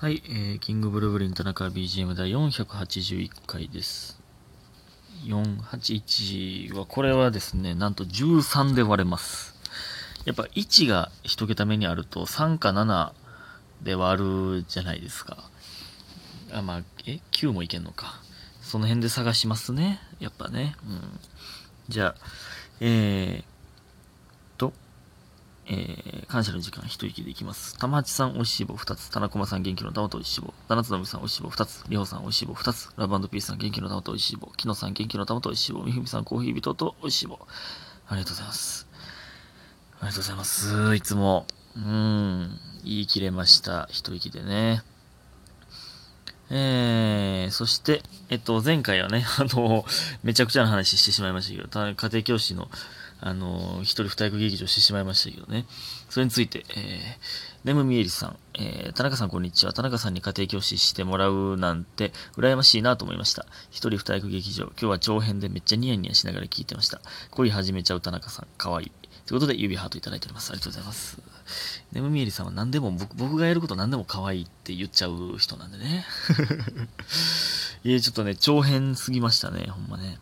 はい、えー、キングブルーブリン田中 BGM 第481回です。481は、これはですね、なんと13で割れます。やっぱ1が1桁目にあると3か7で割るじゃないですか。あ、まあ、え ?9 もいけんのか。その辺で探しますね。やっぱね。うん。じゃあ、えー、えー、感謝の時間一息でいきます。玉八さん、おいしい棒2つ。田中駒さん、元気の玉とおいしい棒。七つのぶさん、おいしい棒2つ。りほさん、おいしい棒2つ。ラブピースさん、元気の玉とおいしい棒。きのさん、元気の玉とおいしい棒。みふみさん、コーヒー人とおいしい棒。ありがとうございます。ありがとうございます。いつも。うん。言い切れました。一息でね。えー、そして、えっと、前回はね、あの、めちゃくちゃな話してしまいましたけど、家庭教師の、あの、一人二役劇場してしまいましたけどね。それについて、えー、ネムミエリさん、えー、田中さんこんにちは。田中さんに家庭教師してもらうなんて、羨ましいなと思いました。一人二役劇場、今日は長編でめっちゃニヤニヤしながら聞いてました。恋始めちゃう田中さん、かわいい。ということで、指ハートいただいております。ありがとうございます。ネムミエリさんは何でも僕、僕がやること何でも可愛いって言っちゃう人なんでね。いや、ちょっとね、長編すぎましたね、ほんまね。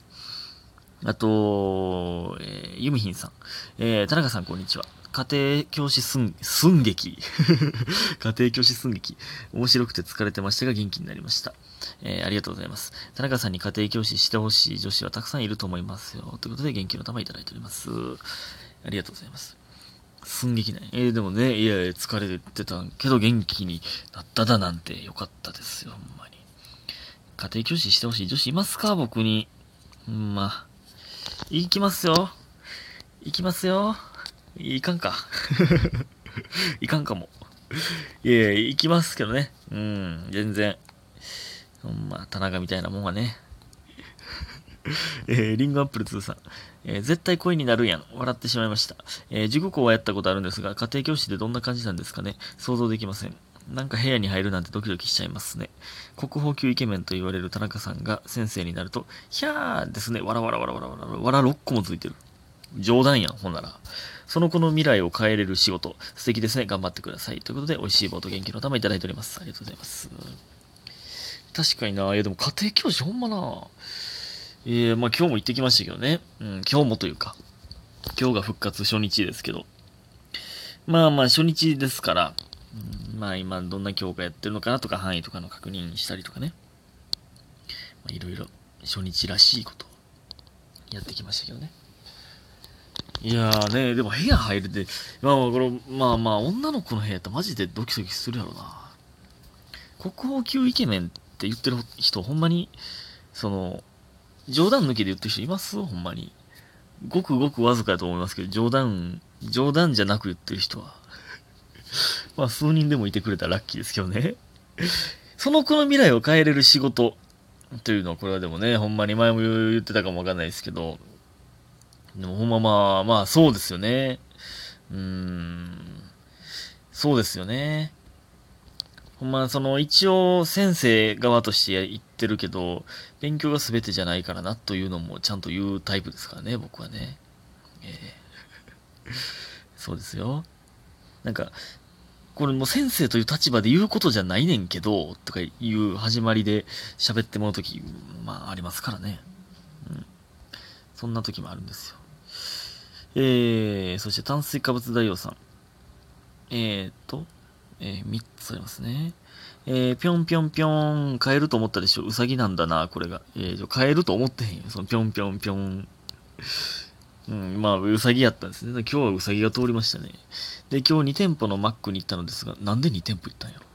あと、えー、ユミヒンさん。えー、田中さん、こんにちは。家庭教師寸、寸劇。家庭教師寸劇。面白くて疲れてましたが元気になりました。えー、ありがとうございます。田中さんに家庭教師してほしい女子はたくさんいると思いますよ。ということで、元気の玉いただいております。ありがとうございます。寸劇ね。えー、でもね、いやいや、疲れてたけど元気になっただなんてよかったですよ、ほんまに。家庭教師してほしい女子いますか？僕に。うん、まあ。行きますよ。行きますよ。いかんか。いかんかも。いやいきますけどね。うん、全然。ほんま、田中みたいなもんはね。えー、リンゴアップル2さん。えー、絶対恋になるやん。笑ってしまいました。えー、塾校はやったことあるんですが、家庭教師でどんな感じなんですかね。想像できません。なんか部屋に入るなんてドキドキしちゃいますね。国宝級イケメンと言われる田中さんが先生になると、ひゃーですね。わらわらわらわらわらわら6個もついてる。冗談やん、ほんなら。その子の未来を変えれる仕事、素敵ですね。頑張ってください。ということで、美味しい棒と元気の玉いただいております。ありがとうございます。確かにな。いや、でも家庭教師ほんまな。えー、まあ今日も行ってきましたけどね。うん、今日もというか。今日が復活初日ですけど。まあまあ初日ですから、うん、まあ今どんな教科やってるのかなとか範囲とかの確認したりとかね。まあいろいろ初日らしいことやってきましたけどね。いやーね、でも部屋入るで、まあまあこれ、まあまあ女の子の部屋ったらマジでドキドキするやろな。国宝級イケメンって言ってる人ほんまに、その、冗談抜きで言ってる人います？ほんまに。ごくごくわずかやと思いますけど、冗談、冗談じゃなく言ってる人は。まあ、数人でもいてくれたらラッキーですけどね。その子の未来を変えれる仕事というのは、これはでもね、ほんまに前も言ってたかもわかんないですけど、でもほんままあ、まあそうですよね。うーん、そうですよね。ほんま、その、一応、先生側として言ってるけど、勉強が全てじゃないからな、というのもちゃんと言うタイプですからね、僕はね。えー、そうですよ。なんか、これもう先生という立場で言うことじゃないねんけど、とかいう始まりで喋ってもらうとき、まあ、ありますからね。うん。そんな時もあるんですよ。えー、そして炭水化物大王さん。えーと、えー、3つありますね。えー、ぴょんぴょんぴょん、変えると思ったでしょ。うさぎなんだな、これが。えー、変えると思ってへんよ。そのぴょんぴょんぴょん。うん、まあ、うさぎやったんですね。今日はうさぎが通りましたね。で、今日2店舗のマックに行ったのですが、なんで2店舗行ったんやろ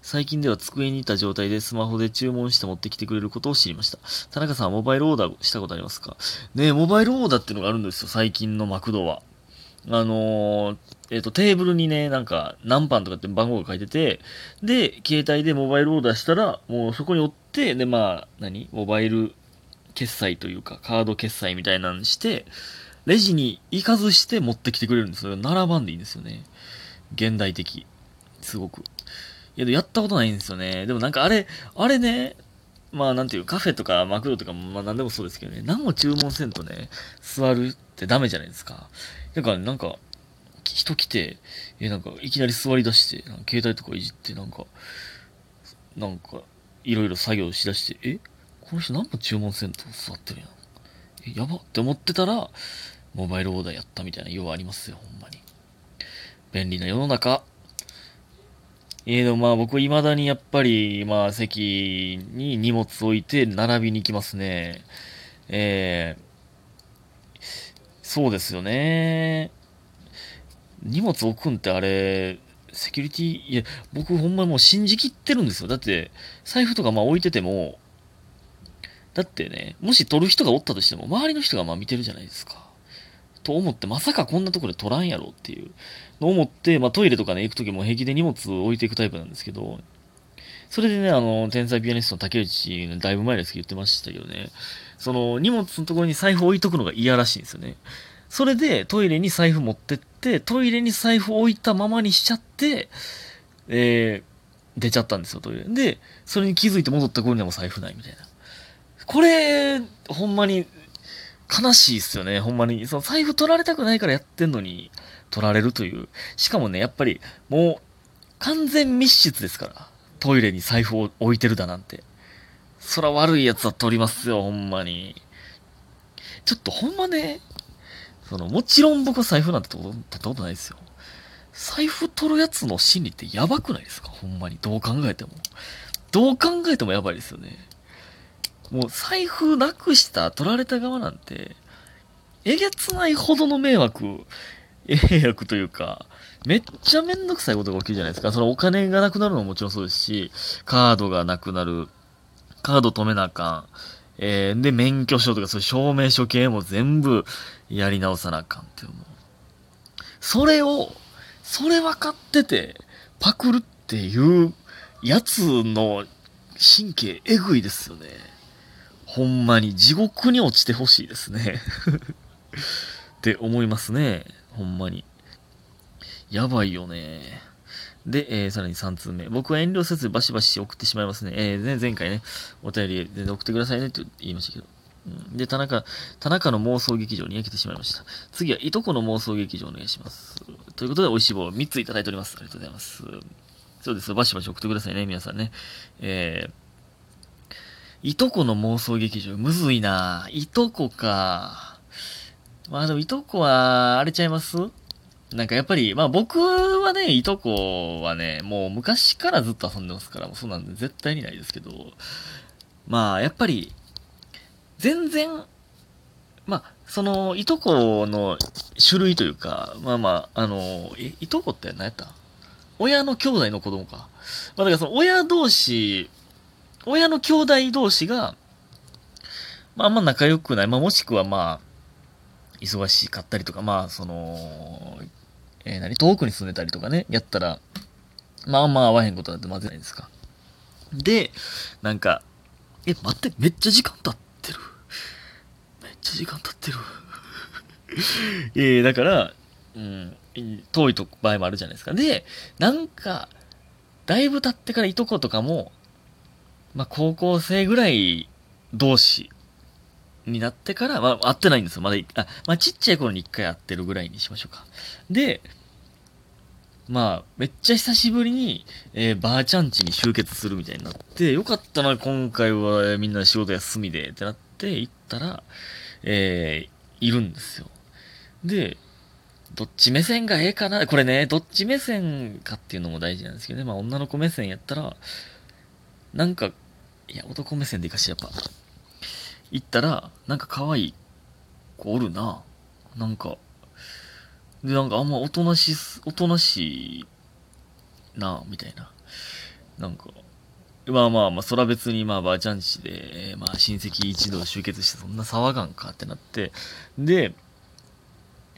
最近では机にいた状態でスマホで注文して持ってきてくれることを知りました。田中さんはモバイルオーダーしたことありますか？ねモバイルオーダーっていうのがあるんですよ、最近のマクドは。あのー、えっ、ー、と、テーブルにね、なんか、何パンとかって番号が書いてて、で、携帯でモバイルオーダーしたら、もうそこに追って、で、まあ、何？モバイル決済というか、カード決済みたいなのして、レジに行かずして持ってきてくれるんですよ。並ばんでいいんですよね。現代的。すごく。いや、やったことないんですよね。でもなんかあれ、あれね、まあなんていう、カフェとかマクドとか、まあ何でもそうですけどね、何も注文せんとね、座るってダメじゃないですか。だからなんか、人来て、え、なんかいきなり座り出して、携帯とかいじって、なんか、なんか、いろいろ作業しだして、え？この人何も注文せんと座ってるやん。え、やばって思ってたら、モバイルオーダーやったみたいな要ありますよ、ほんまに。便利な世の中。ええー、まあ僕未だにやっぱり、まあ席に荷物置いて並びに行きますね。えー、そうですよね。荷物置くんってあれ、セキュリティ、いや、僕ほんまもう信じきってるんですよ。だって、財布とかまあ置いてても、だってね、もし取る人がおったとしても、周りの人がまあ見てるじゃないですか。と思って、まさかこんなところで取らんやろっていうのを思って、まあトイレとかね、行くときも平気で荷物を置いていくタイプなんですけど、それでね、あの、天才ピアニストの竹内、だいぶ前ですけど言ってましたけどね、その荷物のところに財布置いとくのが嫌らしいんですよね。それでトイレに財布持ってって、トイレに財布置いたままにしちゃって、えー、出ちゃったんですよ、トイレ。で、それに気づいて戻った頃にはもう財布ないみたいな。これ、ほんまに、悲しいっすよね、ほんまに。その財布取られたくないからやってんのに、取られるという。しかもね、やっぱり、もう、完全密室ですから。トイレに財布を置いてるだなんて。そら悪いやつは取りますよ、ほんまに。ちょっとほんまね、その、もちろん僕は財布なんて取ったことないですよ。財布取るやつの心理ってやばくないですか？ほんまに。どう考えても。どう考えてもやばいですよね。もう財布なくした取られた側なんて、えげつないほどの迷惑、迷惑というか、めっちゃめんどくさいことが起きるじゃないですか。そのお金がなくなるのももちろんそうですし、カードがなくなる、カード止めなあかん、えー、で、免許証とかそういう証明書系も全部やり直さなあかんっていう。それを、それ分かってて、パクるっていうやつの神経えぐいですよね。ほんまに地獄に落ちてほしいですね って思いますね。ほんまに。やばいよね。で、えー、さらに3通目。僕は遠慮せずバシバシ送ってしまいますね。えー、前回ね、お便り全然送ってくださいねって言いましたけど。うん、で、田中、田中の妄想劇場に焼けてしまいました。次は、いとこの妄想劇場お願いします。ということで、美味しい棒3ついただいております。ありがとうございます。そうです。バシバシ送ってくださいね、皆さんね。えー、いとこの妄想劇場、むずいな。いとこか。まあでもいとこは、あれちゃいます？なんかやっぱり、まあ僕はね、いとこはね、もう昔からずっと遊んでますから、もうそうなんで絶対にないですけど、まあやっぱり、全然、まあ、その、いとこの種類というか、まあまあ、あの、え、いとこって何やった？親の兄弟の子供か。まあだからその親同士親の兄弟同士が、まあ、あんま仲良くない。まあ、もしくはまあ、忙しかったりとか、まあ、その、えー、何？遠くに住んでたりとかね、やったら、まあま、あんま合わへんことだってまずないですか。で、なんか、え、待って、めっちゃ時間経ってる。めっちゃ時間経ってる。えー、だから、うん、遠いと場合もあるじゃないですか。で、なんか、だいぶ経ってからいとことかも、まあ、高校生ぐらい同士になってから、まあ、会ってないんですよ。まだ、あ、まあ、ちっちゃい頃に一回会ってるぐらいにしましょうか。で、まあ、めっちゃ久しぶりに、えー、ばあちゃん家に集結するみたいになって、よかったな、今回はみんな仕事休みでってなって行ったら、えー、いるんですよ。で、どっち目線がええかなこれね、どっち目線かっていうのも大事なんですけどね。まあ、女の子目線やったら、なんか、いや、男目線でいかし、やっぱ。行ったら、なんか可愛い子おるな。なんか、で、なんかあんまおとなし、おとなしいな、みたいな。なんか、まあまあまあ、そら別にまあばあちゃんちで、まあ親戚一同集結してそんな騒がんかってなって、で、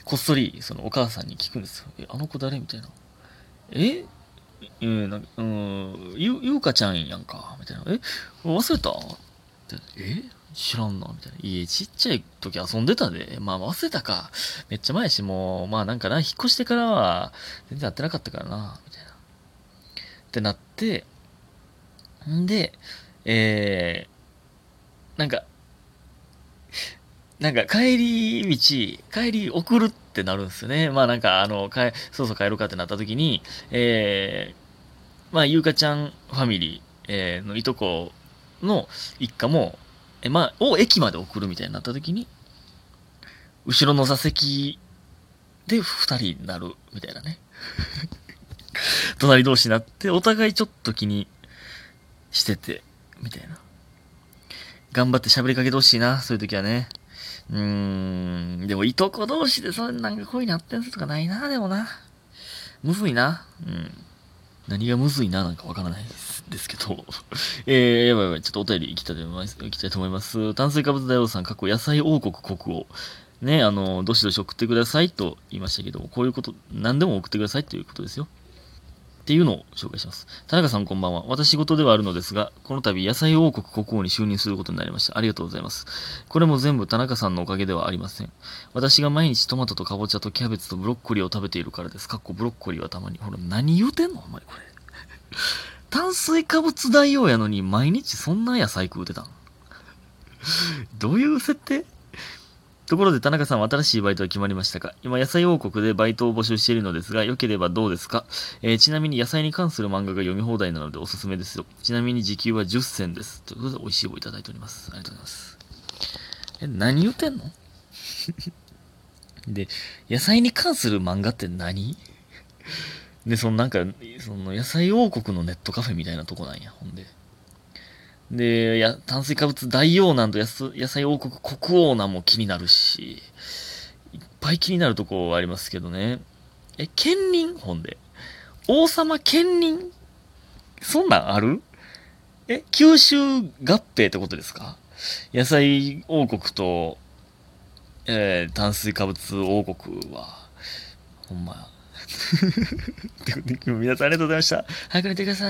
こっそりそのお母さんに聞くんですよ。え、あの子誰？みたいな。え？うん、なん、うん、ゆ、ゆうかちゃんやんか、みたいな。え忘れた？え？知らんのみたいな。いえ、ちっちゃい時遊んでたで。まあ忘れたか。めっちゃ前し、もう、まあなんかな、引っ越してからは、全然会ってなかったからな、みたいな。ってなって、んで、えー、なんか、なんか帰り道、帰り送るってなるんですよね。まあなんかあの、そうそう帰ろうかってなった時に、えー、まあゆうかちゃんファミリー、えーのいとこの一家も、え、まあ、を駅まで送るみたいになった時に、後ろの座席で二人になるみたいなね。隣同士になって、お互いちょっと気にしてて、みたいな。頑張って喋りかけてほしいな、そういう時はね。うーん、でも、いとこ同士で、それなんか恋になってんすとかないな、でもな。むずいな。うん。何がむずいななんかわからないですですけど。えー、やばいやばい。ちょっとお便り行きたいと思います。行きたいと思います。炭水化物大王さん、過去野菜王国国王。ね、あの、どしどし送ってくださいと言いましたけども、こういうこと、何でも送ってくださいということですよ。っていうのを紹介します。田中さんこんばんは。私事ではあるのですが、この度野菜王国国王に就任することになりました。ありがとうございます。これも全部田中さんのおかげではありません。私が毎日トマトとかぼちゃとキャベツとブロッコリーを食べているからです。かっこブロッコリーはたまに。ほら、何言うてんの？お前これ。炭水化物大王やのに毎日そんな野菜食うてたん？どういう設定？ところで田中さんは新しいバイトは決まりましたか？今野菜王国でバイトを募集しているのですが、良ければどうですか、えーちなみに野菜に関する漫画が読み放題なのでおすすめですよ。ちなみに時給は10銭です。ということで美味しい棒いただいております。ありがとうございます。え、何言ってんの？で、野菜に関する漫画って何？で、そのなんか、その野菜王国のネットカフェみたいなとこなんや、ほんで。で、や炭水化物大王なんと野菜王国国王なんも気になるし、いっぱい気になるとこありますけどね。え、兼任ほんで。王様兼任そんなんある？え、九州合併ってことですか？野菜王国と、えー炭水化物王国は、ほんま。ということで皆さんありがとうございました。早く寝てください。